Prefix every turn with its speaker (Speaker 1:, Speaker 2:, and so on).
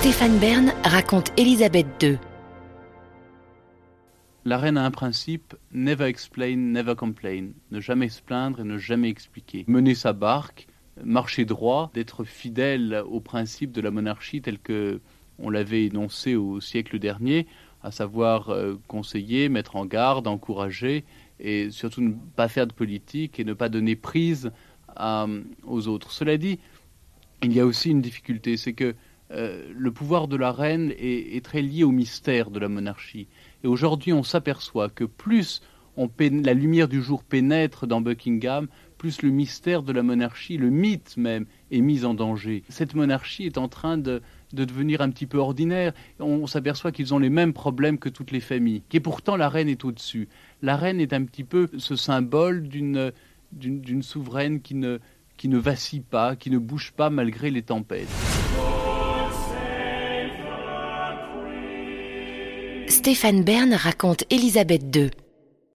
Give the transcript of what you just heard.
Speaker 1: Stéphane Bern raconte Élisabeth II.
Speaker 2: La reine a un principe never explain, never complain. Ne jamais se plaindre et ne jamais expliquer. Mener sa barque, marcher droit, d'être fidèle au principe de la monarchie tel que on l'avait énoncé au siècle dernier, à savoir euh, conseiller, mettre en garde, encourager et surtout ne pas faire de politique et ne pas donner prise aux autres. Cela dit, il y a aussi une difficulté, c'est que euh, le pouvoir de la reine est, très lié au mystère de la monarchie. Et aujourd'hui, on s'aperçoit que plus la lumière du jour pénètre dans Buckingham, plus le mystère de la monarchie, le mythe même, est mis en danger. Cette monarchie est en train de, devenir un petit peu ordinaire. On, s'aperçoit qu'ils ont les mêmes problèmes que toutes les familles. Et pourtant, la reine est au-dessus. La reine est un petit peu ce symbole d'une souveraine qui ne, qui ne vacille pas, qui ne bouge pas malgré les tempêtes.
Speaker 1: Stéphane Bern raconte Élisabeth II.